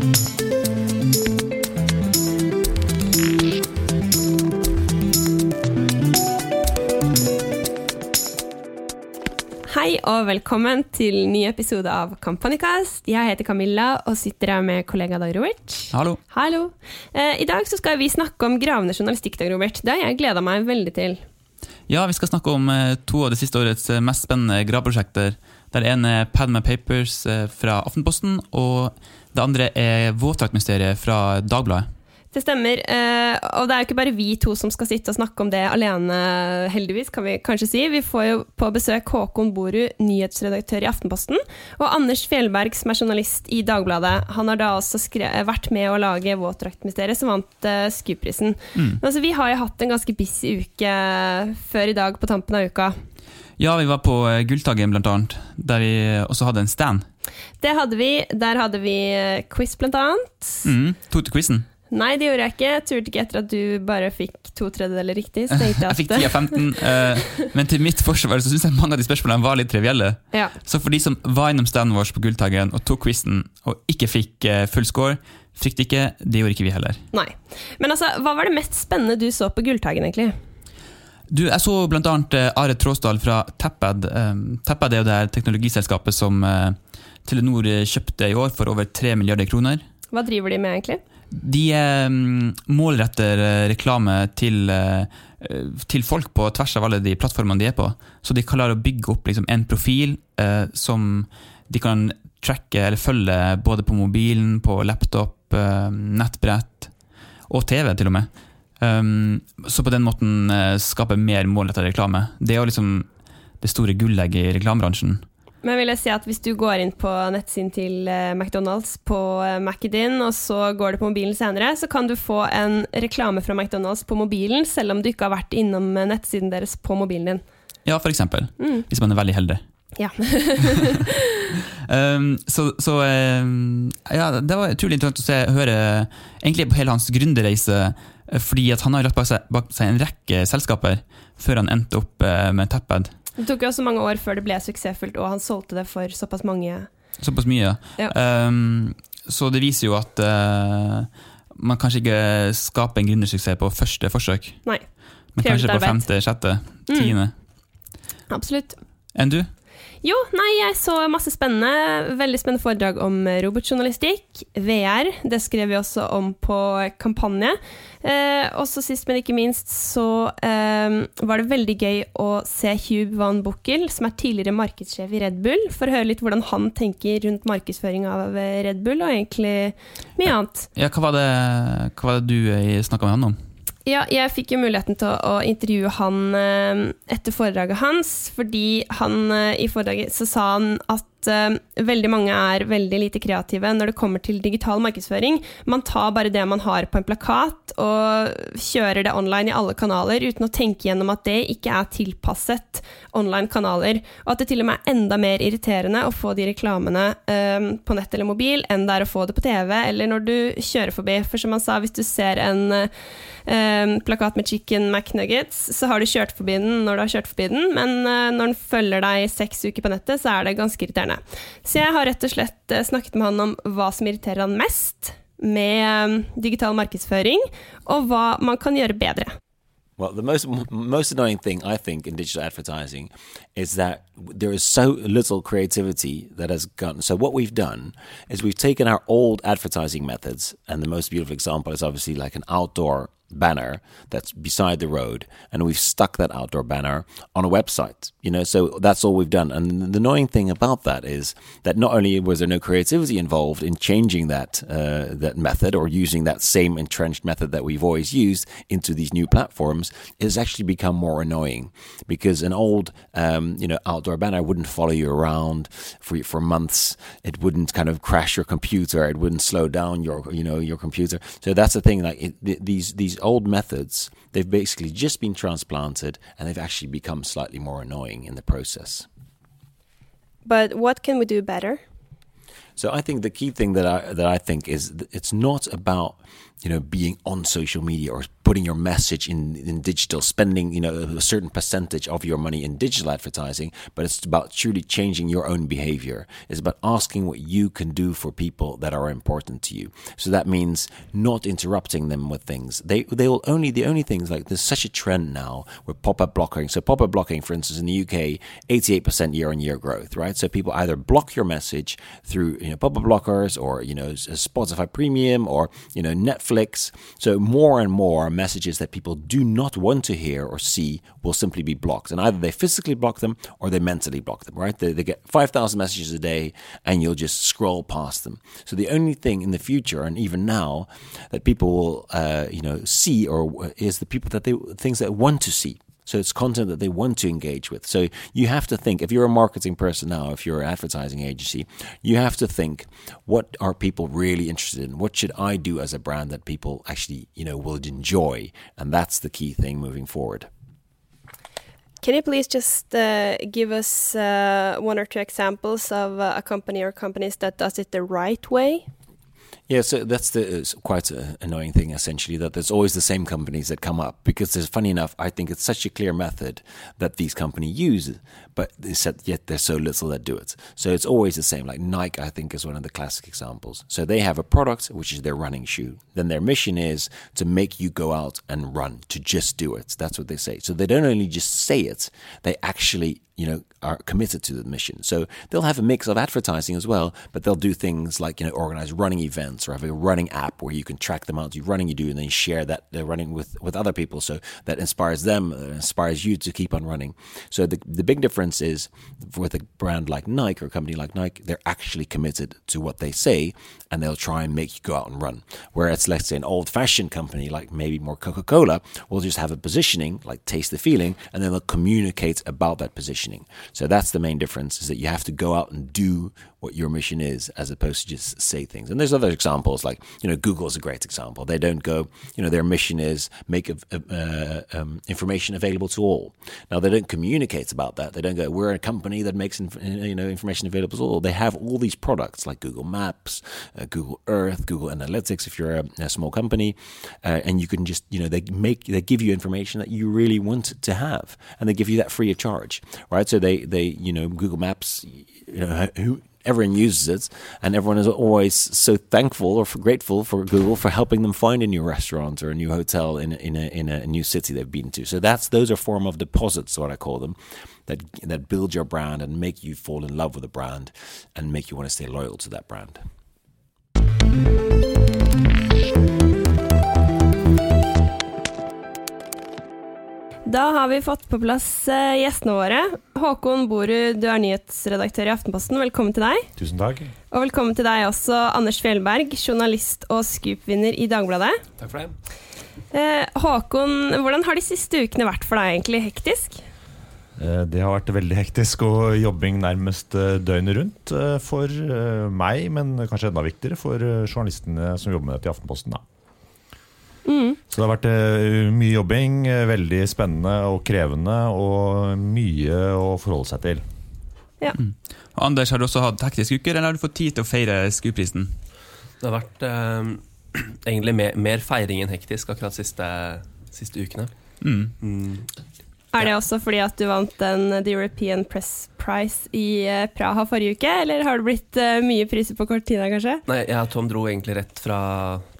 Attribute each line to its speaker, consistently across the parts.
Speaker 1: Hei og velkommen til ny episode av Kampanjekast. Jeg heter Camilla og sitter her med kollega Dag Robert.
Speaker 2: Hallo.
Speaker 1: Hallo. Eh, I dag så skal vi snakke om gravende journalistikk, Dag Robert. Det har jeg gleda meg veldig til.
Speaker 2: Ja, vi skal snakke om eh, to av det siste årets eh, mest spennende graveprosjekter. Der ene er Padma Papers eh, fra Aftenposten, og det andre er Våtdraktmysteriet fra Dagbladet.
Speaker 1: Det stemmer. eh, Og det er jo ikke bare vi to som skal sitte og snakke om det alene, heldigvis, kan vi kanskje si. Vi får jo på besøk Håkon Borud, nyhetsredaktør i Aftenposten, og Anders Fjellberg, som er journalist i Dagbladet. Han har da også vært med å lage Våtdraktmysteriet, som vant uh, SKUP-prisen.
Speaker 2: Mm.
Speaker 1: Men altså, vi har jo hatt en ganske busy uke før i dag, på tampen av uka.
Speaker 2: Ja, vi var på eh, Gulltaggen blant annet, der vi også hadde en stand.
Speaker 1: Det hadde vi. Der hadde vi eh, quiz, blant annet.
Speaker 2: Mm. Tok du quizen?
Speaker 1: Nei, det gjorde jeg ikke. Jeg turte ikke etter at du bare fikk to tredjedeler riktig. Så tenkte jeg
Speaker 2: Jeg fikk 10 av 15, eh, men til mitt forsvar så syns jeg mange av de spørsmålene var litt trivielle.
Speaker 1: ja.
Speaker 2: Så for de som var innom standen vår på Gulltaggen og tok quizen og ikke fikk eh, full score, frykt ikke, det gjorde ikke vi heller.
Speaker 1: Nei. Men altså, hva var det mest spennende du så på Gulltaggen, egentlig?
Speaker 2: Du, jeg så annet eh, Are Tråsdal fra Tappad. Um, Tappad er jo det her teknologiselskapet som eh, Telenor eh, kjøpte i år for over 3 milliarder kroner.
Speaker 1: Hva driver de med, egentlig?
Speaker 2: De eh, målretter eh, reklame til, eh, til folk på tvers av alle de plattformene de er på. Så de klarer å bygge opp liksom, en profil eh, som de kan tracke eller følge både på mobilen, på laptop, eh, nettbrett og TV, til og med. Um, så på den måten eh, skape mer målretta reklame. Det er jo liksom det store gullegget i reklamebransjen.
Speaker 1: Men vil jeg si at hvis du går inn på nettsiden til eh, McDonald's på eh, Mac-en din, og så går du på mobilen senere, så kan du få en reklame fra McDonald's på mobilen, selv om du ikke har vært innom nettsiden deres på mobilen din.
Speaker 2: Ja, eksempel.
Speaker 1: Mm.
Speaker 2: Hvis man er veldig heldig.
Speaker 1: Ja.
Speaker 2: Um, så så um, ja, det var utrolig interessant å se, høre egentlig på hele hans gründerreise. Eh, Fordi at han har lagt bak seg, bak seg en rekke selskaper før han endte opp eh, med Tappad.
Speaker 1: Det tok jo også mange år før det ble suksessfullt, og han solgte det for såpass mange
Speaker 2: Såpass mye.
Speaker 1: Ja.
Speaker 2: Um, så det viser jo at uh, man kanskje ikke skaper en gründersuksess på første forsøk.
Speaker 1: Nei.
Speaker 2: Men kanskje på femte, sjette,
Speaker 1: Mm.
Speaker 2: tiende.
Speaker 1: Absolutt.
Speaker 2: Enn du?
Speaker 1: Jo, nei, jeg så masse spennende. Veldig spennende foredrag om eh, robotjournalistikk. VR, det skrev vi også om på kampanje. Eh, og så sist, men ikke minst, så eh, var det veldig gøy å se Hugh Van Buckel, som er tidligere markedssjef i Red Bull, for å høre litt hvordan han tenker rundt markedsføring av eh, Red Bull, og egentlig mye annet.
Speaker 2: Ja, hva var det, hva var det du snakka med han om?
Speaker 1: Ja, jeg fikk jo muligheten til å, å intervjue han eh, etter foredraget hans, fordi han eh, i foredraget så sa han at eh, veldig mange er veldig lite kreative når det kommer til digital markedsføring. Man tar bare det man har på en plakat og kjører det online i alle kanaler uten å tenke gjennom at det ikke er tilpasset online kanaler, og at det til og med er enda mer irriterende å få de reklamene eh, på nett eller mobil enn det er å få det på TV eller når du kjører forbi. For som han sa, hvis du ser en eh, plakat med chicken McNuggets, så har du kjørt forbi den når du har kjørt forbi den, men uh, når den følger deg seks uker på nettet, så er det ganske irriterende. Så jeg har rett og slett eh, snakket med han om hva som irriterer han mest med eh, digital markedsføring, og hva man kan gjøre bedre.
Speaker 3: Well, the most most annoying thing I think in digital advertising is that there is so little creativity that has gone. So what we've done is we've taken our old advertising methods, and the most beautiful example is obviously like an outdoor banner that's beside the road, and we've stuck that outdoor banner on a website. You know, so that's all we've done. And the annoying thing about that is that not only was there no creativity involved in changing that uh, that method or using that same entrenched method that we've always used into these new platforms, it has actually become more annoying because an old, um, you know, outdoor banner wouldn't follow you around for for months. It wouldn't kind of crash your computer. It wouldn't slow down your, you know, your computer. So that's the thing. Like it, these these old methods, they've basically just been transplanted and they've actually become slightly more annoying in the process.
Speaker 1: But what can we do better?
Speaker 3: So I think the key thing that I that I think is it's not about you know being on social media or putting your message in in digital, spending you know a certain percentage of your money in digital advertising, but it's about truly changing your own behavior. It's about asking what you can do for people that are important to you. So that means not interrupting them with things. They they will only the only things like there's such a trend now with pop up blocking. So pop up blocking, for instance, in the UK, 88% year on year growth, right? So people either block your message through you know pop up blockers or you know Spotify Premium or you know Netflix. So more and more messages that people do not want to hear or see will simply be blocked, and either they physically block them or they mentally block them, right? They, they get 5,000 messages a day, and you'll just scroll past them. So the only thing in the future, and even now, that people will uh, you know see or is the people that they things that want to see. So it's content that they want to engage with. So you have to think, if you're a marketing person now, if you're an advertising agency, you have to think, what are people really interested in? What should I do as a brand that people actually, you know, will enjoy? And that's the key thing moving forward.
Speaker 1: Can you please just uh, give us uh, one or two examples of uh, a company or companies that does it the right way?
Speaker 3: Yeah, so that's the quite an annoying thing. Essentially, that there's always the same companies that come up because there's funny enough. I think it's such a clear method that these companies use, but yet there's so little that do it. So it's always the same. Like Nike, I think is one of the classic examples. So they have a product which is their running shoe. Then their mission is to make you go out and run, to just do it. That's what they say. So they don't only just say it; they actually you know, are committed to the mission. So they'll have a mix of advertising as well, but they'll do things like, you know, organize running events or have a running app where you can track the out, you running you do, and then share that they're running with, with other people. So that inspires them, uh, inspires you to keep on running. So the, the big difference is with a brand like Nike or a company like Nike, they're actually committed to what they say and they'll try and make you go out and run. Whereas, let's say, an old fashioned company like maybe more Coca Cola will just have a positioning, like taste the feeling, and then they'll communicate about that So that's the main difference is that you have to go out and do what your mission is as opposed to just say things. And there's other examples like, you know, Google is a great example. They don't go, you know, their mission is make uh, um, information available to all. Now, they don't communicate about that. They don't go, we're a company that makes, inf- you know, information available to all. They have all these products like Google Maps, uh, Google Earth, Google Analytics if you're a, a small company. Uh, and you can just, you know, they make, they give you information that you really want to have. And they give you that free of charge, right? So they, they, you know, Google Maps, you know, who, everyone uses it, and everyone is always so thankful or grateful for Google for helping them find a new restaurant or a new hotel in in a, in a new city they've been to. So that's those are form of deposits, what I call them, that that build your brand and make you fall in love with a brand and make you want to stay loyal to that brand.
Speaker 1: Da har vi fått på plass eh, gjestene våre. Håkon Borud, du er nyhetsredaktør i Aftenposten. Velkommen til deg.
Speaker 4: Tusen takk.
Speaker 1: Og velkommen til deg også, Anders Fjellberg, journalist og Scoop-vinner i Dagbladet.
Speaker 5: Takk for det.
Speaker 1: Eh, Håkon, hvordan har de siste ukene vært for deg, egentlig? Hektisk?
Speaker 4: Eh, det har vært veldig hektisk og jobbing nærmest døgnet rundt for meg, men kanskje enda viktigere for journalistene som jobber med dette i Aftenposten. da. Mm. Så det har vært uh, mye jobbing, veldig spennende og krevende, og mye å forholde seg til.
Speaker 2: Ja. Mm. Anders, har du også hatt hektiske uker, eller har du fått tid til å feire SKU-prisen?
Speaker 5: Det har vært eh, egentlig mer, mer, feiring enn hektisk akkurat de siste, siste ukene. Mm.
Speaker 1: Mm. Er det også fordi at du vant den The European Press Prize i eh, Praha forrige uke, eller har det blitt uh, mye priser på kort tid da, kanskje?
Speaker 5: Nei, jeg og Tom dro egentlig rett fra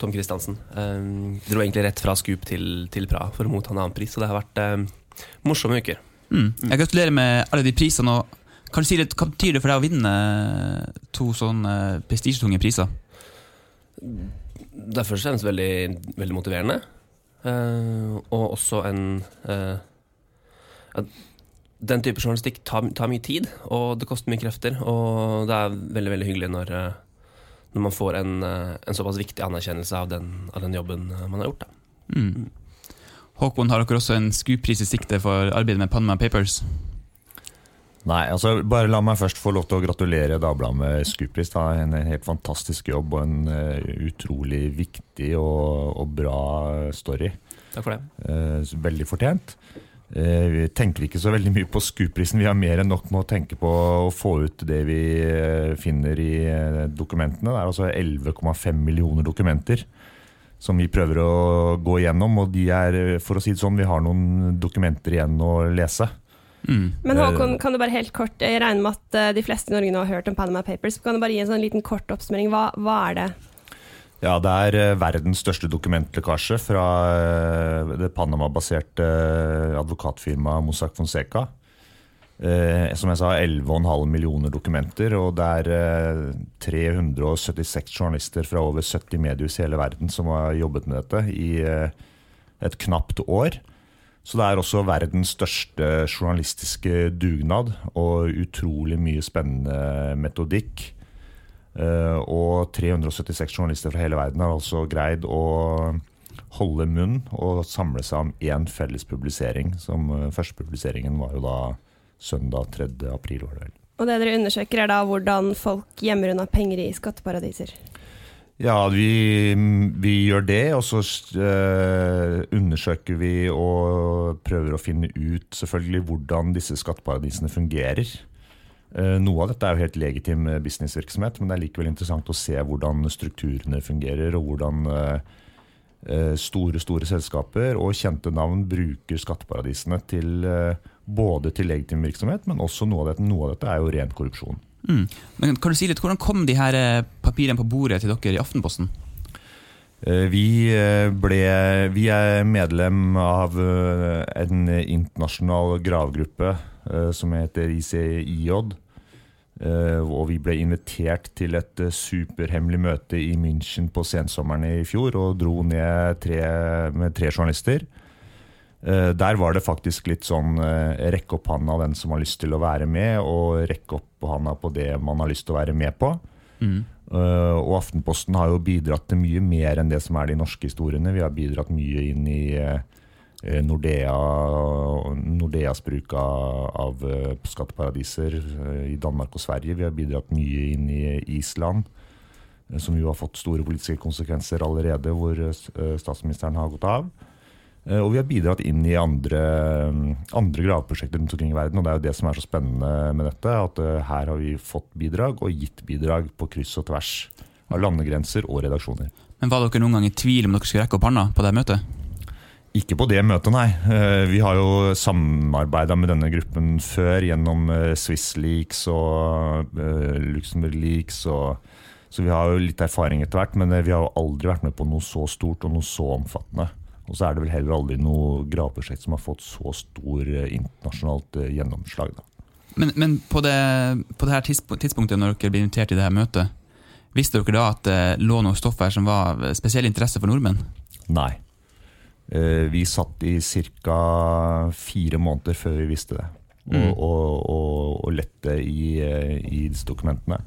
Speaker 5: Tom Christiansen. Um, dro egentlig rett fra Scoop til, til, Praha for å motta en annen pris, så det har vært um, morsomme uker.
Speaker 2: Mm. Jeg gratulerer med alle de prisene. og kan du si litt, Hva betyr det for deg å vinne to sånne prestisjetunge priser?
Speaker 5: Det er først og fremst veldig, veldig motiverende. Uh, og også en uh, den type journalistikk tar, tar, mye tid, og det koster mye krefter. Og det er veldig veldig hyggelig når, eh, når man får en, eh, en, såpass viktig anerkjennelse av den, av den jobben eh, man har gjort. Mm.
Speaker 2: Håkon, har dere også en SKU-pris i sikte for arbeidet med Panama Papers?
Speaker 4: Nei, altså bare la meg først få lov til å gratulere Dagbladet med SKU-pris. En helt fantastisk jobb og en uh, utrolig viktig og, og, bra story.
Speaker 5: Takk for det.
Speaker 4: Uh, veldig fortjent. Eh, Vi tenker ikke så veldig mye på skuprisen, Vi har mer enn nok med å tenke på å få ut det vi eh, finner i eh, dokumentene. Det er altså 11,5 millioner dokumenter som vi prøver å gå igjennom. Og de er, for å si det sånn, vi har noen dokumenter igjen å lese.
Speaker 2: Mm.
Speaker 1: Men Håkon, kan du bare helt kort, jeg regner med at de fleste i Norge nå har hørt om Panama Papers. Kan du bare gi en sånn liten kort oppsummering? Hva, hva er det?
Speaker 4: Ja, det er eh, verdens største dokumentlekkasje fra eh, det Panama-baserte eh, advokatfirmaet Mossack Fonseca. Som jeg sa, 11,5 millioner dokumenter, og det er eh, 376 journalister fra over 70 mediehus i hele verden som har jobbet med dette i et knapt år. Så det er også verdens største journalistiske dugnad, og utrolig mye spennende metodikk. Eh, og 376 journalister fra hele verden har altså greid å holde munn og samle seg om én felles publisering. Som eh, Første publiseringen var jo da søndag 3. april. Var det vel.
Speaker 1: Og det dere undersøker, er da hvordan folk gjemmer unna penger i skatteparadiser.
Speaker 4: Ja, vi, vi gjør det, og så eh, undersøker vi og prøver å finne ut selvfølgelig hvordan disse skatteparadisene fungerer. Eh, noe av dette er jo helt legitim eh, businessvirksomhet, men det er likevel interessant å se hvordan strukturene fungerer, og hvordan eh, store store selskaper og kjente navn bruker skatteparadisene til både til legitim virksomhet, men også noe av dette, noe av dette er jo ren korrupsjon.
Speaker 2: Mm. Men kan du si litt, Hvordan kom de her papirene på bordet til dere i Aftenposten?
Speaker 4: Vi, ble, vi er medlem av en internasjonal gravgruppe som heter ICIJ. Eh, Og vi ble invitert til et eh, superhemmelig møte i München på sensommeren i fjor, og dro ned tre, med tre journalister. Eh, Der var det faktisk litt sånn eh, rekke opp handa den som har lyst til å være med, og rekke opp handa på det man har lyst til å være med på.
Speaker 2: Mm.
Speaker 4: Og Aftenposten har jo bidratt til mye mer enn det som er de norske historiene. Vi har bidratt mye inn i Nordea, Nordeas bruk av, uh, skatteparadiser uh, i Danmark og Sverige. Vi har bidratt mye inn i Island, som jo har fått store politiske konsekvenser allerede, hvor statsministeren har gått av. Og vi har bidratt inn i andre, um, andre graveprosjekter rundt omkring i verden. Og det er jo det som er så spennende med dette, at her har vi fått bidrag og gitt bidrag på kryss og tvers av landegrenser og redaksjoner.
Speaker 2: Men Var dere noen gang i tvil om dere skulle rekke opp hånda på det møtet?
Speaker 4: Ikke på det møtet, nei. Eh, Vi har jo samarbeida med denne gruppen før gjennom eh, Swiss Leaks og eh, Luxembourg Leaks. Og, så vi har jo litt erfaring etter hvert, men vi har jo aldri vært med på noe så stort og noe så omfattende. Og så er det vel heller aldri noe graveprosjekt som har fått så stor internasjonalt gjennomslag. Da.
Speaker 2: Men, men på det, på det her tidspunktet når dere blir invitert i det her møtet, visste dere da at det lå noe stoff her som var spesiell interesse for nordmenn?
Speaker 4: Nei. Eh, Vi satt i ca. fire måneder før vi visste det, og,
Speaker 2: Mm.
Speaker 4: og, og, og lette i, eh, i disse dokumentene.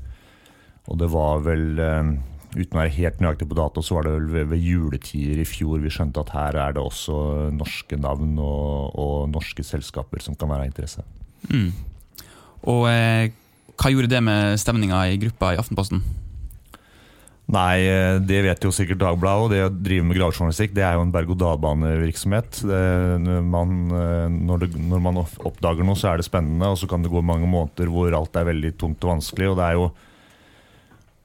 Speaker 4: Og det var vel, eh, uten å være helt nøyaktig på dato, så var det vel ved, ved juletider i fjor vi skjønte at her er det også norske navn og, og norske selskaper som kan være av interesse.
Speaker 2: Mm. Og eh, hva gjorde det med stemninga i gruppa i Aftenposten?
Speaker 4: Nei, eh, det vet jo sikkert Dagbladet. Og det å drive med gravejournalistikk det er jo en berg-og-dal-bane-virksomhet. Man, eh, Når, når man oppdager noe, så er det spennende, og så kan det gå mange måneder hvor alt er veldig tungt og vanskelig. Og det er jo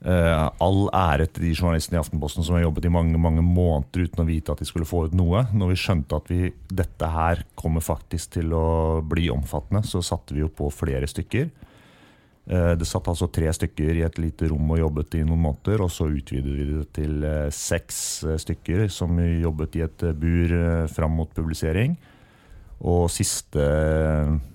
Speaker 4: eh, all ære til de journalistene i Aftenposten som har jobbet i mange mange måneder uten å vite at de skulle få ut noe. Når vi skjønte at vi, dette her kommer faktisk til å bli omfattende, så satte vi jo på flere stykker. Eh, Det satt altså tre stykker i et lite rom og jobbet i noen måneder, og så utvidet vi det til eh, seks eh, stykker som jobbet i et bur fram mot publisering. Og siste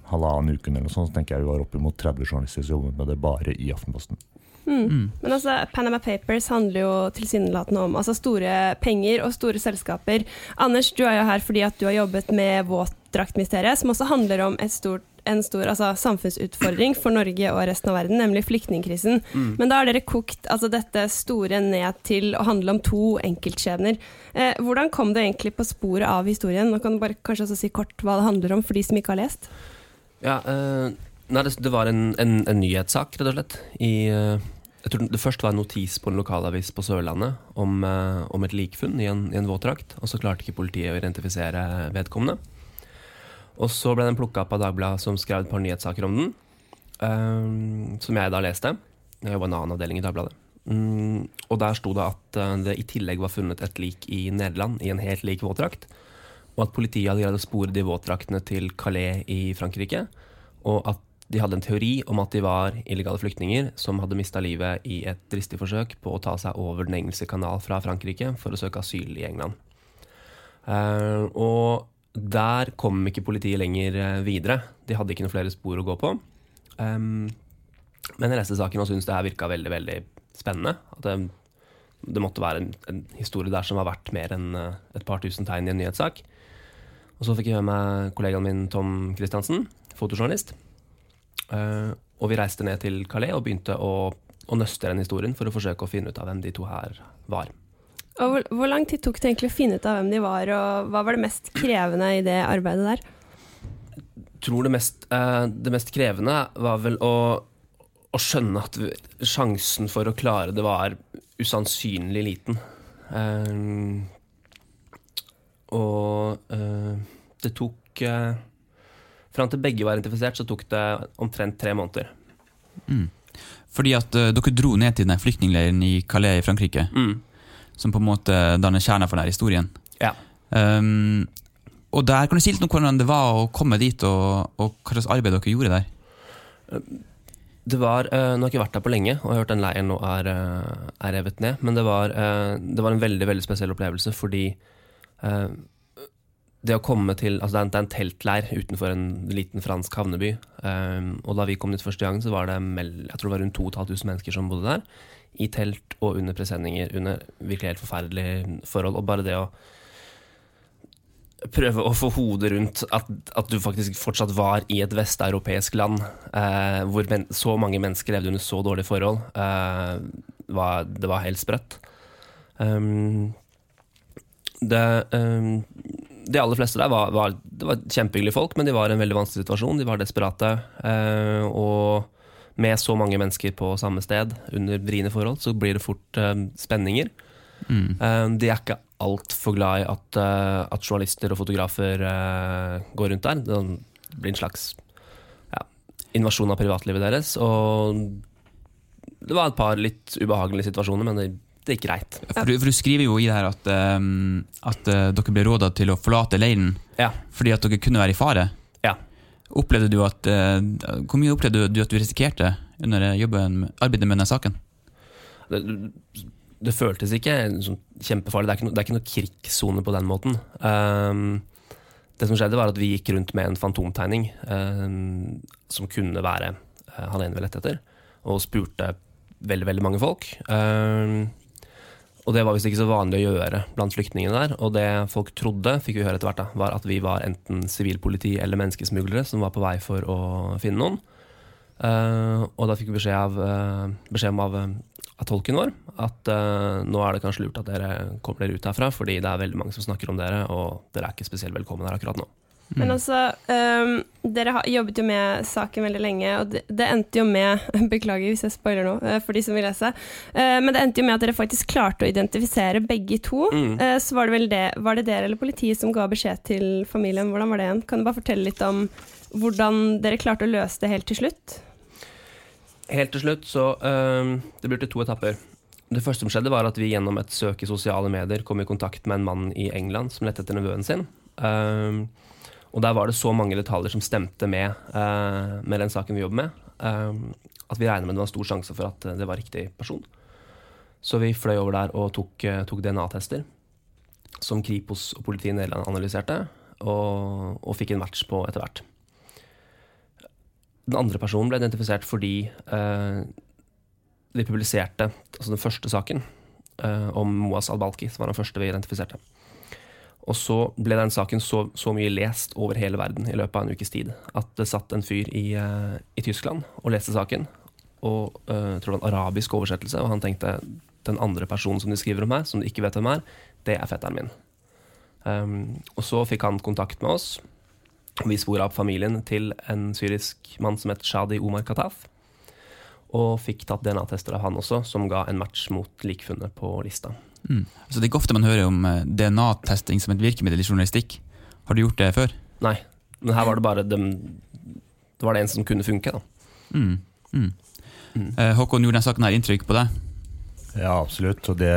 Speaker 4: halvannen uken eller noe sånt, så tenker jeg vi var oppimot 30 journalister som jobbet med det bare i Aftenposten.
Speaker 1: Mm.
Speaker 2: Mm.
Speaker 1: Men altså, Panama Papers handler jo tilsynelatende om altså, store penger og store selskaper. Anders, du er jo her fordi at du har jobbet med våtdraktmysteriet, som også handler om et stort, en stor altså, samfunnsutfordring for Norge og resten av verden, nemlig flyktningkrisen. Men da har dere kokt altså, dette store ned til å handle om to enkeltskjebner. Eh, hvordan kom du egentlig på sporet av historien? Nå kan du bare kanskje også si kort hva det handler om, for de som ikke har lest.
Speaker 5: Ja, eh, nei, det, det var en, en, en nyhetssak, rett og slett. I, eh, jeg tror det først var en notis på en lokalavis på Sørlandet om, eh, om et likfunn i en, i en våtdrakt. Og så klarte ikke politiet å identifisere vedkommende. Og så ble den plukka opp av Dagbladet, som skrev et par nyhetssaker om den. Um, som jeg da leste. Jeg jobba i en annen avdeling i Dagbladet. Um, og der sto det at eh, det i tillegg var funnet et lik i Nederland i en helt lik våtdrakt. Og at politiet hadde greid å spore de våtdraktene til Calais i Frankrike. Og at de hadde en teori om at de var illegale flyktninger som hadde mista livet i et dristig forsøk på å ta seg over Den engelske kanal fra Frankrike for å søke asyl i England. Uh, og der kom ikke politiet lenger eh, videre. De hadde ikke noen flere spor å gå på. Um, men jeg leste saken og syntes det her virka veldig veldig spennende. At det, det måtte være en, en, historie der som var verdt mer enn eh, et par tusen tegn i en nyhetssak. Og så fikk jeg høre med kollegaen min Tom Christiansen, fotojournalist. Uh, og vi reiste ned til Calais og begynte å, å nøste den historien for å forsøke å finne ut av hvem de to her var.
Speaker 1: Og hvor, hvor, lang tid tok det egentlig å finne ut av hvem de var, og hva var det mest krevende i det arbeidet der?
Speaker 5: Jeg tror det mest, uh, det mest krevende var vel å, å, skjønne at sjansen for å klare det var usannsynlig liten. Uh, og det tok Fram til begge var identifisert, så tok det omtrent tre måneder.
Speaker 2: Mm. Fordi at uh, dere dro ned til den flyktningleiren i Calais i Frankrike,
Speaker 5: mm.
Speaker 2: Som på en måte danner kjerna for denne historien.
Speaker 5: Ja.
Speaker 2: Um, og der Kan du si litt om hvordan det var å komme dit, og, og hva slags arbeid dere gjorde der?
Speaker 5: Det var, uh, Nå har jeg ikke vært der på lenge, og jeg har hørt den leiren nå er, uh, er revet ned. Men det var, det var, en veldig veldig spesiell opplevelse fordi det å komme til altså Det er en teltleir utenfor en liten fransk havneby. Um, og da vi kom dit første gang, så var det jeg tror det var rundt 2500 mennesker som bodde der. I telt og under presenninger, under virkelig helt forferdelige forhold. Og bare det å prøve å få hodet rundt at, at du faktisk fortsatt var i et vesteuropeisk land, uh, hvor men, så mange mennesker levde under så dårlige forhold, uh, var, det var helt sprøtt. Um, det um, de aller fleste der var, var, var kjempehyggelige folk, men de var i en veldig vanskelig situasjon. De var desperate. Eh, og med så mange mennesker på samme sted under vriene forhold, så blir det fort eh, spenninger.
Speaker 2: Mm.
Speaker 5: Eh, de er ikke altfor glad i at, eh, at, journalister og fotografer eh, går rundt der. Det blir en slags ja, invasjon av privatlivet deres. Og det var et par litt ubehagelige situasjoner, men det det gikk greit.
Speaker 2: For, du, for du skriver jo i det her at, um, at uh, dere ble råda til å forlate leiren
Speaker 5: ja.
Speaker 2: fordi at dere kunne være i fare.
Speaker 5: Ja.
Speaker 2: Opplevde du at, uh, Hvor mye opplevde du at du risikerte under jobben, arbeidet med denne saken?
Speaker 5: Det, det føltes ikke sånn kjempefarlig. Det er ikke, no, det er ikke noe krigssone på den måten. Um, det som skjedde, var at vi gikk rundt med en fantomtegning um, som kunne være uh, han ene vi lette etter, og spurte veldig, veldig mange folk. Um, og det var visst ikke så vanlig å gjøre blant flyktningene der. Og det folk trodde, fikk vi høre etter hvert, da, var at vi var enten sivilpoliti eller menneskesmuglere som var på vei for å finne noen. Uh, og da fikk vi beskjed av, uh, beskjed av, av, tolken vår at uh, nå er det kanskje lurt at dere kommer dere ut herfra, fordi det er veldig mange som snakker om dere, og dere er ikke spesielt velkommen her akkurat nå.
Speaker 1: Men altså, um, dere har jobbet jo med saken veldig lenge, og det, det, endte jo med Beklager hvis jeg spoiler nå, uh, for de som vil lese. Uh, men det endte jo med at dere faktisk klarte å identifisere begge to.
Speaker 5: Mm.
Speaker 1: Uh, så var det vel det, var det dere eller politiet som ga beskjed til familien? Hvordan var det igjen? Kan du bare fortelle litt om hvordan dere klarte å løse det helt til slutt?
Speaker 5: Helt til slutt så um, Det ble til to etapper. Det første som skjedde, var at vi gjennom et søk i sosiale medier kom i kontakt med en mann i England som lette etter nevøen sin. Um, og der var det så mange detaljer som stemte med, uh, med den saken vi jobber med, uh, at vi regner med det var stor sjanse for at det var riktig person. Så vi fløy over der og tok, tok DNA-tester, som Kripos og politiet i Nederland analyserte, og, og, fikk en match på etter hvert. Den andre personen ble identifisert fordi de publiserte altså den første saken om Moaz al-Balki, som var den første vi identifiserte. Og så ble den saken så, så, mye lest over hele verden i løpet av en ukes tid at det satt en fyr i, uh, i Tyskland og leste saken. Og uh, tror det var en arabisk oversettelse, og han tenkte den andre personen som de skriver om her, som de ikke vet hvem er, det er fetteren min. Um, og så fikk han kontakt med oss. Vi spora opp familien til en syrisk mann som het Shadi Omar Kataf. Og fikk tatt DNA-tester av han også, som ga en match mot likfunnet på lista.
Speaker 2: Mm. Altså, det er ikke ofte man hører om eh, DNA-testing som et virkemiddel i journalistikk. Har du gjort det før?
Speaker 5: Nei. Men her var det bare dem, Det var det en som kunne funke. da
Speaker 2: Mm. Mm.
Speaker 5: Mm.
Speaker 2: Eh, Håkon, gjorde denne saken her inntrykk på deg?
Speaker 4: Ja, absolutt. Og det,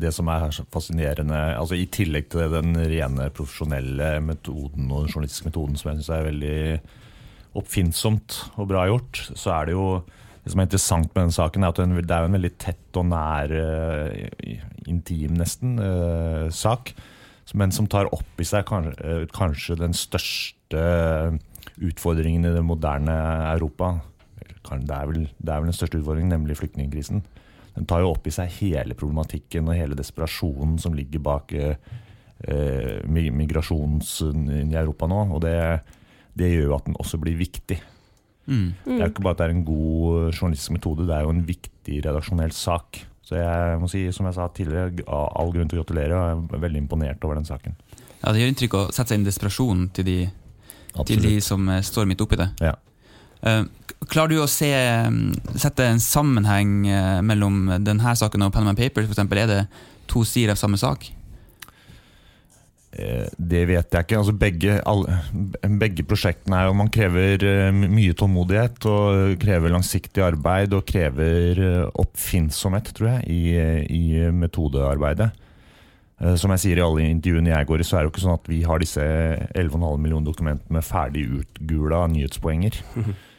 Speaker 4: det som er fascinerende, altså i tillegg til den rene profesjonelle metoden og den journalistiske metoden som jeg syns er veldig oppfinnsomt og bra gjort, så er det jo det som er interessant med den saken, er at det er en veldig tett og nær, eh, intim nesten, eh, sak. Men som tar opp i seg kanskje, eh, den største utfordringen i det moderne Europa. Det er, vel, det er vel den største utfordringen, nemlig flyktningkrisen. Den tar jo opp i seg hele problematikken og hele desperasjonen som ligger bak migrasjonen i Europa nå. Og det, det gjør jo at den også blir viktig.
Speaker 2: Mm.
Speaker 4: Det er jo ikke bare at det er en god journalistisk metode, det er jo en viktig redaksjonell sak. Så jeg må si, som jeg sa tidligere, all grunn til å gratulere. og Jeg er veldig imponert over den saken.
Speaker 2: Ja, Det gjør inntrykk å sette seg inn i desperasjonen til de, til de som eh, står midt oppi det.
Speaker 4: Ja.
Speaker 2: Eh, klarer du å se, mm, sette en sammenheng eh, mellom denne saken og Panama Papers? For eksempel? Er det to sider av samme sak?
Speaker 4: Eh, Det vet jeg ikke. Altså begge, alle, begge prosjektene er jo Man krever eh, mye tålmodighet og krever langsiktig arbeid og krever eh, oppfinnsomhet, tror jeg, i, i metodearbeidet. Som jeg sier i alle intervjuene jeg går i, så er det jo ikke sånn at vi har disse 11,5 millioner dokumentene med ferdig utgula nyhetspoenger.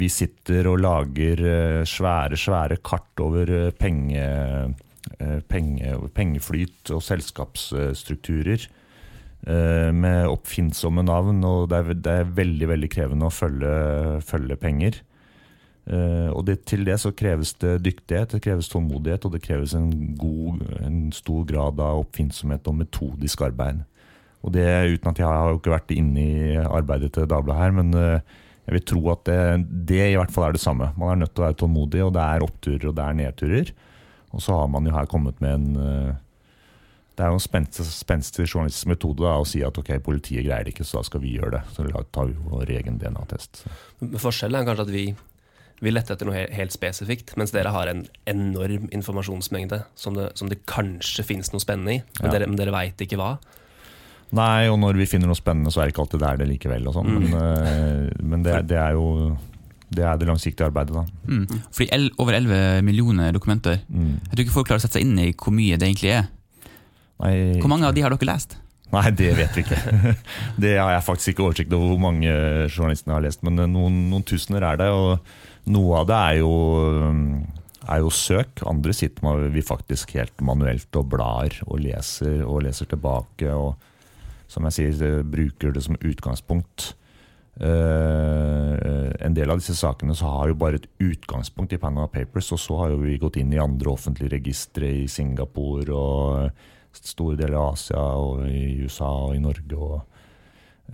Speaker 4: Vi sitter og lager svære, svære kart over eh, penge, eh, pengeflyt og selskapsstrukturer. eh, Med oppfinnsomme navn, og det er, det er veldig veldig krevende å følge, følge penger. Eh, Og det, til det så kreves det dyktighet, det kreves tålmodighet, og det kreves en, god, en stor grad av oppfinnsomhet og metodisk arbeid. Og det uten at jeg har jo ikke vært inne i arbeidet til Dagbladet her, men jeg vil tro at det, det i hvert fall er det samme. Man er nødt til å være tålmodig, og det er oppturer og det er nedturer. Og så har man jo her kommet med en eh, Det er jo en spenstig, spenstig journalistisk metode da, å si at ok, politiet greier det ikke, så da skal vi gjøre det. Så da tar vi vår egen DNA-test.
Speaker 5: Men Forskjellen er kanskje at vi, vi lette etter noe helt spesifikt, mens dere har en enorm informasjonsmengde som det, som det kanskje finnes noe spennende i, men
Speaker 4: Ja.
Speaker 5: dere, men dere veit ikke hva.
Speaker 4: Nei, og når vi finner noe spennende, så er det ikke alltid det er det likevel. Og sånn.
Speaker 5: Mm.
Speaker 4: Men, eh, men det, det er jo det er det langsiktige arbeidet, da.
Speaker 2: Mm. Fordi el over 11 millioner dokumenter.
Speaker 4: Mm.
Speaker 2: Jeg tror ikke folk klarer å sette seg inn i hvor mye det egentlig er.
Speaker 4: Nei,
Speaker 2: Hvor mange av de har dere lest?
Speaker 4: Nei, det vet vi ikke. Det har jeg faktisk ikke oversikt over hvor mange journalistene har lest, men noen, noen tusener er det. Og noe av det er jo, er jo søk. Andre sitter man, vi faktisk helt manuelt og blar og leser og leser tilbake. Og som jeg sier, bruker det som utgangspunkt. Eh, en del av disse sakene så har jo bare et utgangspunkt i Panama Papers, og så har jo vi gått inn i andre offentlige registre i Singapore og store deler av Asia og i USA og i Norge. Og,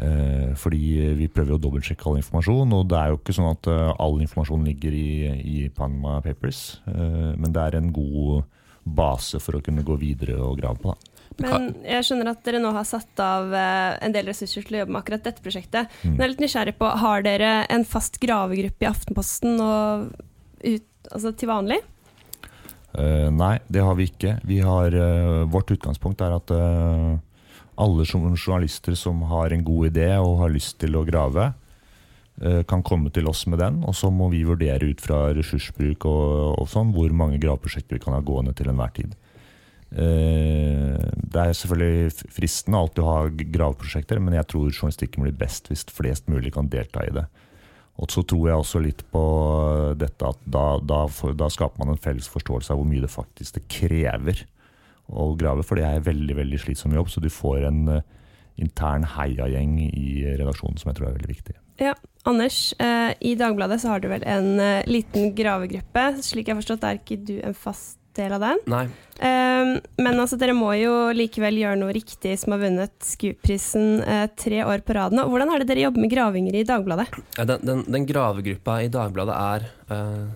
Speaker 4: uh, fordi vi prøver å dobbeltsjekke all informasjon, og det er jo ikke sånn at uh, all informasjon ligger i, i Panama Papers, men det er en god base for å kunne gå videre og grave på. da.
Speaker 1: Men jeg skjønner at dere nå har satt av eh, en del ressurser til å jobbe med akkurat dette prosjektet.
Speaker 4: Mm.
Speaker 1: Men jeg er litt nysgjerrig på, Har dere en fast gravegruppe i Aftenposten og ut, altså til vanlig?
Speaker 4: Uh, nei, det har vi ikke. Vi har, uh, vårt utgangspunkt er at uh, alle som- journalister som har en god idé og har lyst til å grave, kan komme til oss med den. Og så må vi vurdere ut fra ressursbruk og, og sånn hvor mange graveprosjekter vi kan ha gående til enhver tid. Eh, det er selvfølgelig fristende alltid å ha graveprosjekter, men jeg tror journalistikken blir best hvis flest mulig kan delta i det. Og så tror jeg også litt på dette at da, da, da skaper man en felles forståelse av hvor mye det faktisk det krever å grave. For det er veldig veldig slitsom jobb, så du får en eh, intern heiagjeng i redaksjonen som jeg tror er veldig viktig.
Speaker 1: Ja, Anders, eh, i Dagbladet så har du vel en eh, liten gravegruppe. Slik jeg har forstått, er ikke du en fast del av den.
Speaker 5: Nei.
Speaker 1: Um, men altså, dere må jo likevel gjøre noe riktig som har vunnet SKUP-prisen uh, tre år på rad nå. Hvordan er det dere jobber med gravinger i Dagbladet?
Speaker 5: Ja, Den, den, den gravegruppa i Dagbladet er uh,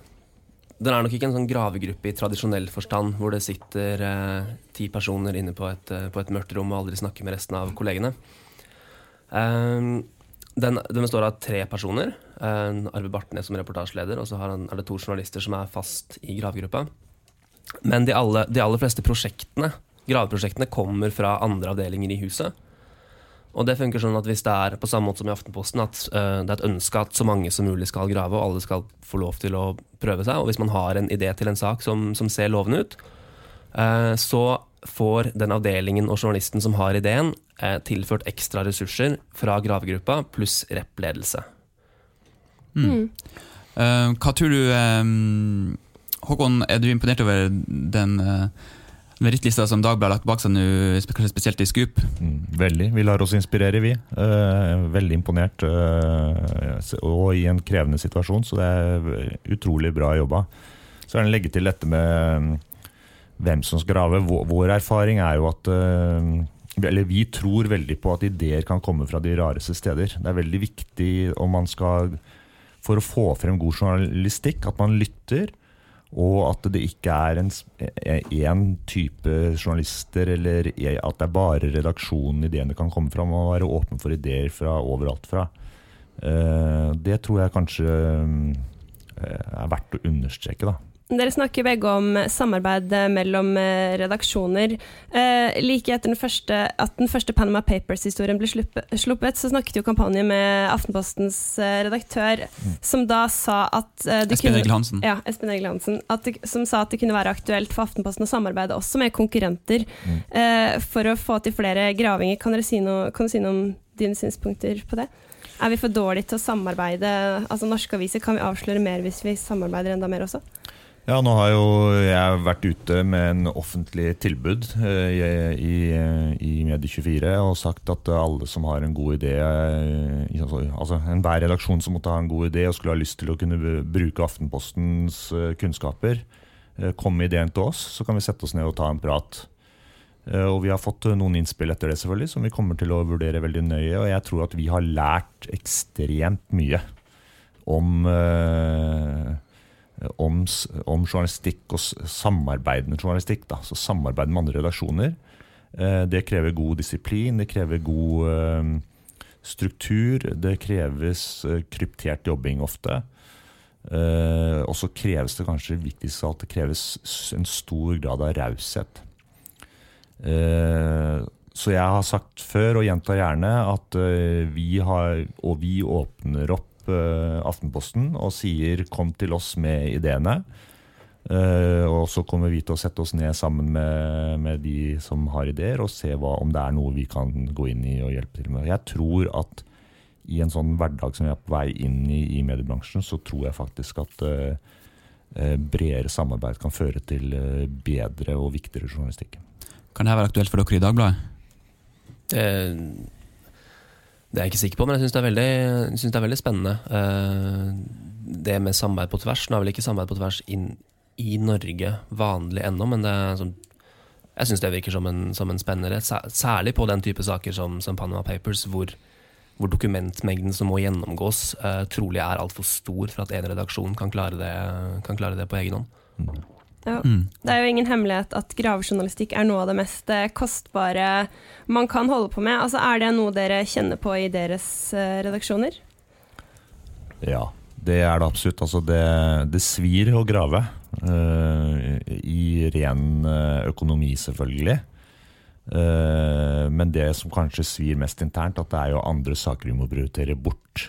Speaker 5: Den er nok ikke en sånn gravegruppe i tradisjonell forstand, hvor det sitter eh, ti personer inne på et, eh, på et mørkt rom og aldri snakker med resten av kollegene. Um, den, den består av tre personer. Eh, Arve Bartnes som reportasjeleder, og så har han, er det to journalister som er fast i gravegruppa. Men de, alle, de aller fleste prosjektene, graveprosjektene kommer fra andre avdelinger i huset. Og det funker sånn at hvis det er på samme måte som i Aftenposten, at uh, det er et ønske at så mange som mulig skal grave, og alle skal få lov til å prøve seg, og hvis man har en idé til en sak som, som ser lovende ut, uh, så får den avdelingen og journalisten som har ideen, uh, tilført ekstra ressurser fra gravegruppa pluss rep-ledelse.
Speaker 2: Eh, hva tror du eh, Håkon, er du imponert over den merittlista som Dagbladet har lagt bak seg nå, kanskje spesielt i Scoop?
Speaker 4: Mm, veldig. Vi lar oss inspirere, vi. Eh, veldig imponert. eh, og i en krevende situasjon, så det er utrolig bra jobba. Så vil jeg legge til dette med mm, hvem som skal grave. Vår, erfaring er jo at eh, eller Vi tror veldig på at ideer kan komme fra de rareste steder. Det er veldig viktig om man skal for å få frem god journalistikk, at man lytter. Og at det ikke er én type journalister, eller e- at det er bare redaksjonen ideene kan komme fram, og være åpen for ideer fra overalt fra. Eh, Det tror jeg kanskje eh, er verdt å understreke, da.
Speaker 1: Dere snakker begge om samarbeid mellom eh, redaksjoner. Eh, like etter den første, at den første Panama Papers-historien ble sluppe- sluppet, så snakket jo kampanjen med Aftenpostens eh, redaktør, som da sa at eh,
Speaker 2: Espen Egil Hansen.
Speaker 1: Ja, Espen Egil Hansen. At det, som sa at det kunne være aktuelt for Aftenposten å samarbeide også med konkurrenter eh, for å få til flere gravinger. Kan dere si noe, kan du si noe om dine synspunkter på det? Er vi for dårlige til å samarbeide? Altså Norske aviser, kan vi avsløre mer hvis vi samarbeider enda mer også?
Speaker 4: Ja, nå har jo jeg vært ute med en offentlig tilbud eh, i, i Medie24 og sagt at alle som har en god idé eh, altså, Enhver redaksjon som måtte ha en god idé og skulle ha lyst til å kunne bruke Aftenpostens eh, kunnskaper, eh, kom med ideen til oss, så kan vi sette oss ned og ta en prat. Eh, Og vi har fått eh, noen innspill etter det, selvfølgelig, som vi kommer til å vurdere veldig nøye. Og jeg tror at vi har lært ekstremt mye om eh, om, om journalistikk og samarbeidende journalistikk. Da. Så samarbeid med andre redaksjoner. Eh, det krever god disiplin, det krever god eh, struktur. Det kreves eh, kryptert jobbing ofte. Og så kreves det kanskje viktigst alt, det kreves en stor grad av raushet. Så jeg har sagt før, og gjentar gjerne, at vi har, og vi åpner opp eh, Aftenposten og sier 'kom til oss med ideene'. Eh, og så kommer vi til å sette oss ned sammen med, med de som har ideer, og se hva, om det er noe vi kan gå inn i og hjelpe til med. Jeg tror at i en sånn hverdag som vi er på vei inn i i mediebransjen, så tror jeg faktisk at eh, eh, bredere samarbeid kan føre til eh, bedre og viktigere journalistikk.
Speaker 2: Kan dette være aktuelt for dere i Dagbladet?
Speaker 5: Det, det er jeg ikke sikker på, men jeg syns det, det er veldig spennende. Eh, Det med samarbeid på tvers. Nå er vel ikke samarbeid på tvers inn i Norge vanlig ennå, men sånn jeg syns det virker som en, som en spennende særlig på den type saker som, som Panama Papers, hvor, hvor dokumentmengden som må gjennomgås, eh, trolig er altfor stor for at en redaksjon kan klare det, kan klare det på egen hånd.
Speaker 1: Ja.
Speaker 2: Mm.
Speaker 1: Det er jo ingen hemmelighet at gravejournalistikk er noe av det mest eh, kostbare man kan holde på med. Altså, er det noe dere kjenner på i deres eh, redaksjoner?
Speaker 4: Ja, det er det absolutt. Altså det, det svir å grave. Uh, I ren økonomi, selvfølgelig. Uh, men det som kanskje svir mest internt, at det er jo andre saker vi må prioritere bort.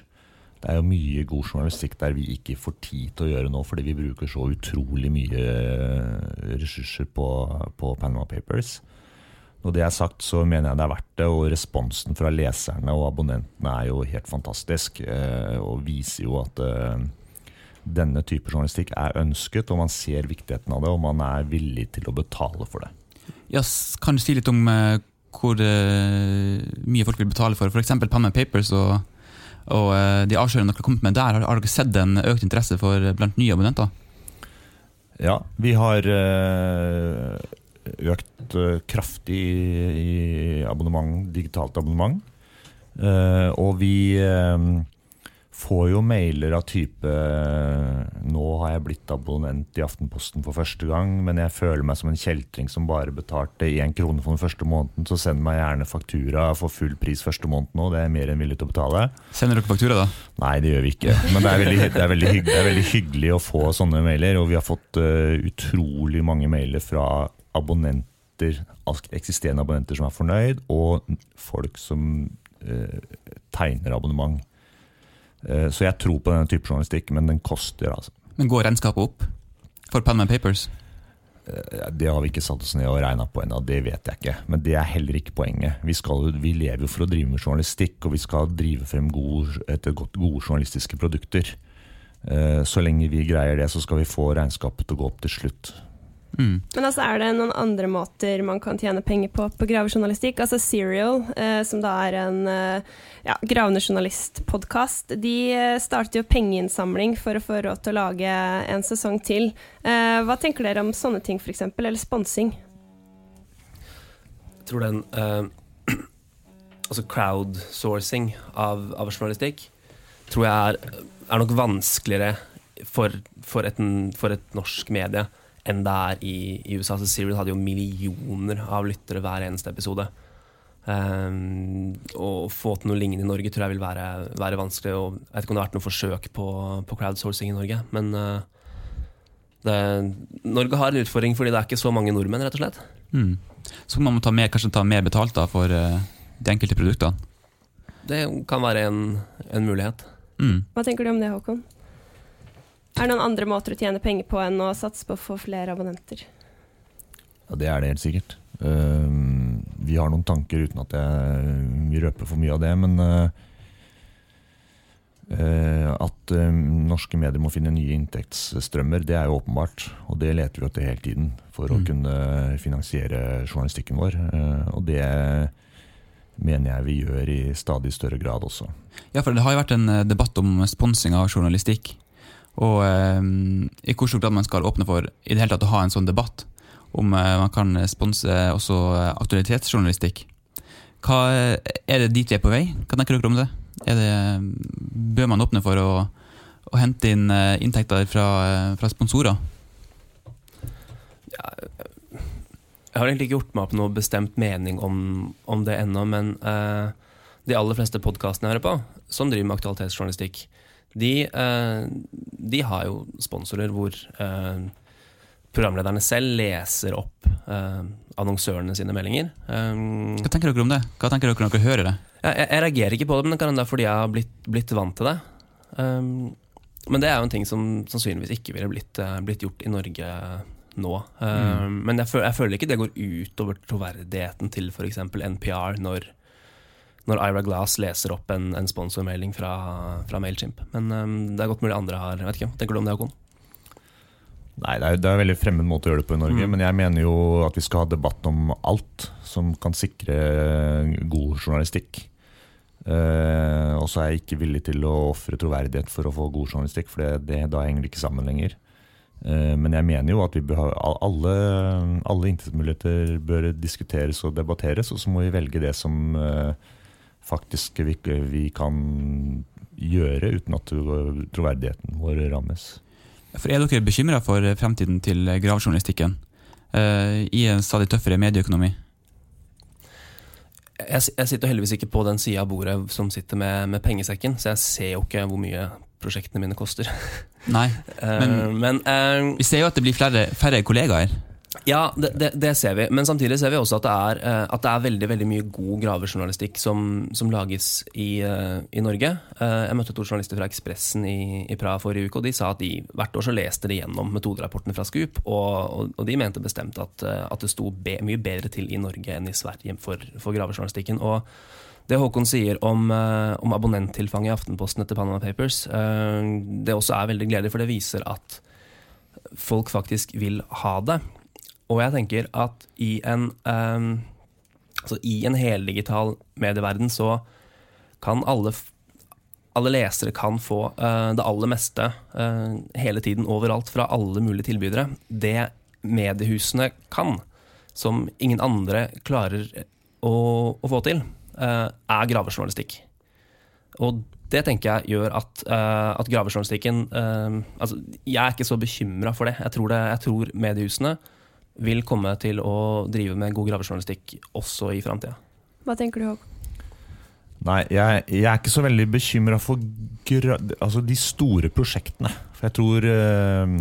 Speaker 4: Det er jo mye god journalistikk der vi ikke får tid til å gjøre nå, fordi vi bruker så utrolig mye eh, ressurser på, på Panama Papers. Når det er sagt, så mener jeg det er verdt det, og responsen fra leserne og abonnentene er jo helt fantastisk. eh, Og viser jo at eh, denne type journalistikk er ønsket, og man ser viktigheten av det, og man er villig til å betale for det.
Speaker 2: Ja, kan du si litt om hvor mye folk vil betale for f.eks. Panama Papers og, og eh, de avsløringene dere har kommet med der? Har, dere sett en økt interesse for eh, blant nye abonnenter?
Speaker 4: Ja, vi har eh, økt kraftig i, abonnement, digitalt abonnement. Og vi får jo mailer av type Nå har jeg blitt abonnent i Aftenposten for første gang, men jeg føler meg som en kjeltring som bare betalte én krone for den første måneden, så send meg gjerne faktura for full pris første måneden òg, det er jeg mer enn villig til å betale.
Speaker 2: Sender dere faktura, da?
Speaker 4: Nei, det gjør vi ikke. Men det er veldig, det er veldig, hygg, det er veldig hyggelig å få sånne mailer. Og vi har fått uh, utrolig mange mailer fra abonnenter, eksisterende abonnenter som er fornøyd, og folk som tegner abonnement. Eh, så jeg tror på denne type journalistikk, men den koster, altså.
Speaker 2: Men går regnskapet opp for Panama Papers?
Speaker 4: Eh, Det har vi ikke satt oss ned og regna på ennå, det vet jeg ikke. Men det er heller ikke poenget. Vi, skal, vi lever jo for å drive med journalistikk, og vi skal drive frem god, etter godt, gode journalistiske produkter. Eh, Så lenge vi greier det, så skal vi få regnskapet til å gå opp til slutt.
Speaker 2: Mm.
Speaker 1: Men altså, er det noen andre måter man kan tjene penger på på gravejournalistikk? Altså Serial, eh, som da er en eh, ja, gravende journalistpodkast, de starter jo pengeinnsamling for å få råd til å lage en sesong til. Eh, hva tenker dere om sånne ting, f.eks., eller sponsing?
Speaker 5: Jeg tror den eh, Altså crowdsourcing av, av journalistikk tror jeg er, er nok vanskeligere for, for, et, for et norsk medie enn det er i, i USA. Så Serial hadde jo millioner av lyttere hver eneste episode. Um, å få til noe lignende i Norge tror jeg vil være, være vanskelig. Og jeg vet ikke om det har vært noe forsøk på, på crowdsourcing i Norge, men uh, det, Norge har en utfordring fordi det er ikke så mange nordmenn, rett og slett.
Speaker 2: Mm. Så man må ta mer, kanskje ta mer betalt da for uh, de enkelte produktene.
Speaker 5: Det kan være en, en mulighet.
Speaker 2: Mm.
Speaker 1: Hva tenker du om det, Håkon? Er det noen andre måter å tjene penger på enn å satse på å få flere abonnenter?
Speaker 4: Ja, Det er det helt sikkert. Uh, vi har noen tanker uten at jeg vil røpe for mye av det, men uh, Uh, at uh, norske medier må finne nye inntektsstrømmer, det er jo åpenbart. Og det leter vi etter hele tiden for å
Speaker 2: Mm.
Speaker 4: kunne finansiere journalistikken vår. Uh, og det mener jeg vi gjør i stadig større grad også.
Speaker 2: Ja, for det har jo vært en debatt om sponsing av journalistikk. Og eh, i hvor grad man skal åpne for i det hele tatt å ha en sånn debatt. Om eh, man kan sponse også eh, aktualitetsjournalistikk. Hva, eh, er det dit vi er på vei? Hva tenker dere om det? Det bør man åpne for å, å hente inn eh, inntekter fra, eh, fra sponsorer?
Speaker 5: Jeg har egentlig ikke gjort meg opp noe bestemt mening om, om det ennå, men eh, de aller fleste podkastene jeg hører på, som driver med aktualitetsjournalistikk, de, eh, de har jo sponsorer hvor eh, programlederne selv leser opp eh, annonsørene sine meldinger.
Speaker 2: Hva tenker dere om det? Hva tenker dere når dere hører det?
Speaker 5: jeg, jeg, jeg reagerer ikke på det, men det kan hende det er fordi jeg har blitt, blitt vant til det. Men det er jo en ting som sannsynligvis ikke ville blitt, blitt gjort i Norge nå. Mm. Men jeg føler, jeg føler ikke det går utover troverdigheten til f.eks. NPR når, når Ira Glass leser opp en, en sponsormelding fra, fra Mailchimp. Men um, det er godt mulig andre har vet ikke, Tenker du om det, Håkon?
Speaker 4: Nei, det er, det er en veldig fremmed måte å gjøre det på i Norge,
Speaker 5: Mm.
Speaker 4: men jeg mener jo at vi skal ha debatt om alt som kan sikre god journalistikk. Eh, og så er jeg ikke villig til å ofre troverdighet for å få god journalistikk, for det, det, da henger det ikke sammen lenger. Eh, men jeg mener jo at ha- alle, alle inntektsmuligheter bør diskuteres og debatteres, og så må vi velge det som eh, faktisk vi, vi kan gjøre uten at troverdigheten vår rammes.
Speaker 2: For Er dere bekymra for fremtiden til gravejournalistikken uh, i en stadig tøffere medieøkonomi?
Speaker 5: Jeg, jeg sitter heldigvis ikke på den sida av bordet som sitter med, med pengesekken, så jeg ser jo ikke hvor mye prosjektene mine koster.
Speaker 2: Nei.
Speaker 5: men,
Speaker 2: Men-
Speaker 5: men uh,
Speaker 2: Vi ser jo at det blir flere, færre kollegaer.
Speaker 5: Ja, det, det, det ser vi. Men samtidig ser vi også at det er, eh, at det er veldig veldig mye god gravejournalistikk som, som lages i, eh, i Norge. Eh, Jeg møtte to journalister fra Ekspressen i, i Praha forrige uke, og de sa at de hvert år så leste de gjennom metoderapportene fra Scoop, og, og, og de mente bestemt at, at det sto be, mye bedre til i Norge enn i Sverige for, for gravejournalistikken. Og det Håkon sier om, om abonnenttilfanget i Aftenposten etter Panama Papers, det også er veldig gledelig, for det viser at folk faktisk vil ha det. Og jeg tenker at i en, um, altså i en heldigital medieverden så kan alle, alle lesere kan få uh, det aller meste uh, hele tiden overalt fra alle mulige tilbydere. Det mediehusene kan, som ingen andre klarer å, å få til, uh, er gravejournalistikk. Og det tenker jeg gjør at, uh, at gravejournalistikken uh, altså, Jeg er ikke så bekymra for det. Jeg tror, det. jeg tror mediehusene vil komme til å drive med god gravejournalistikk også i framtida.
Speaker 1: Hva tenker du, Håkon?
Speaker 4: Nei, jeg, jeg er ikke så veldig bekymra for gra altså de store prosjektene. For jeg tror eh,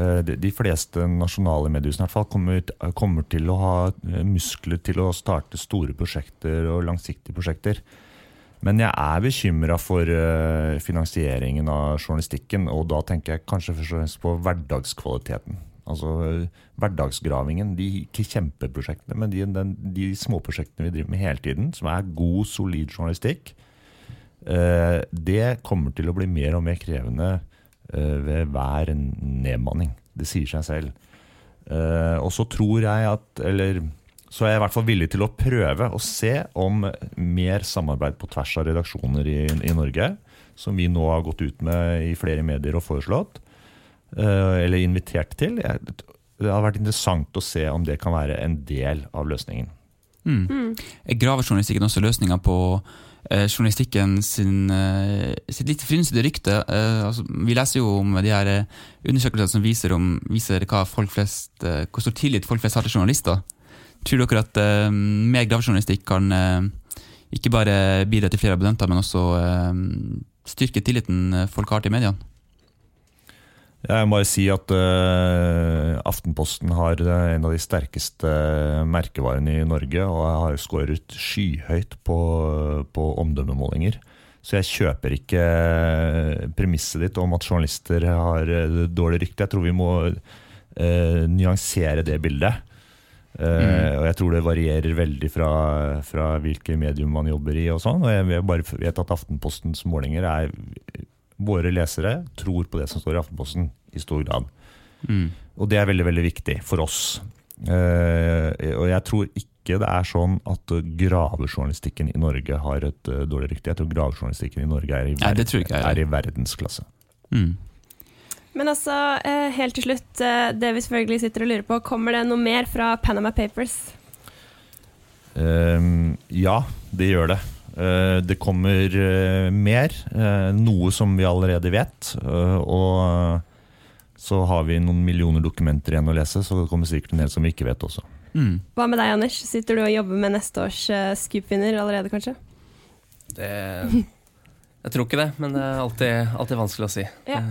Speaker 4: eh, de- de fleste nasjonale mediehusene i hvert fall kommer, kommer til å ha eh, muskler til å starte store prosjekter og langsiktige prosjekter. Men jeg er bekymra for eh, finansieringen av journalistikken, og da tenker jeg kanskje først og fremst på hverdagskvaliteten. Altså hverdagsgravingen. De ikke kjempeprosjektene, men de, den, de småprosjektene vi driver med hele tiden, som er god, solid journalistikk. eh, det kommer til å bli mer og mer krevende eh, ved hver nedmanning. Det sier seg selv. Eh, og så tror jeg at Eller så er jeg i hvert fall villig til å prøve å se om mer samarbeid på tvers av redaksjoner i, i Norge, som vi nå har gått ut med i flere medier og foreslått, eller invitert til. Det har vært interessant å se om det kan være en del av løsningen.
Speaker 2: Mm. Er gravejournalistikken også løsninga på eh, journalistikken sin, eh, sitt litt frynsete rykte? Eh, altså, vi leser jo om de her eh, undersøkelsene som viser, om, viser hva folk flest, eh, hvor stor tillit folk flest har til journalister. Tror dere at eh, mer gravejournalistikk kan eh, ikke bare bidra til flere abonnenter, men også eh, styrke tilliten eh, folk har til mediene?
Speaker 4: Jeg må bare si at uh, Aftenposten har eh, en av de sterkeste merkevarene i Norge, og har skåret skyhøyt på, på omdømmemålinger. Så jeg kjøper ikke eh, premisset ditt om at journalister har eh, dårlig rykte. Jeg tror vi må uh, nyansere det bildet. Eh, Og jeg tror det varierer veldig fra, fra hvilke medium man jobber i. og sånn, og jeg jeg bare vet at Aftenpostens målinger er Våre lesere tror på det som står i Aftenposten, i stor grad.
Speaker 2: Mm.
Speaker 4: Og det er veldig veldig viktig for oss. Uh, og jeg tror ikke det er sånn at gravejournalistikken i Norge har et uh, dårlig rykte. Jeg tror gravejournalistikken i Norge er i,
Speaker 2: Nei, ikke jeg
Speaker 4: er i verdensklasse.
Speaker 2: Mm.
Speaker 1: Men altså, uh, helt til slutt, det vi selvfølgelig sitter og lurer på, kommer det noe mer fra Panama Papers?
Speaker 4: Eh, ja, det gjør det. Eh, det kommer eh, mer. eh, noe som vi allerede vet. og så har vi noen millioner dokumenter igjen å lese, så det kommer sikkert en del som vi ikke vet også.
Speaker 2: Mm.
Speaker 1: Hva med deg, Anders? Sitter du og jobber med neste års Scoop-vinner allerede, kanskje?
Speaker 5: Det, jeg tror ikke det, men det er alltid, alltid vanskelig å si.
Speaker 1: Ja.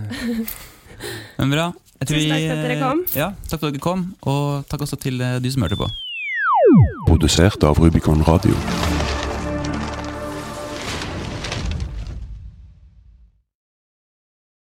Speaker 2: Men bra. Jeg tror
Speaker 1: Tusen takk for at dere kom.
Speaker 2: Ja, takk for at dere kom, og takk også til de som hørte på.
Speaker 6: Produsert av Rubicon Radio.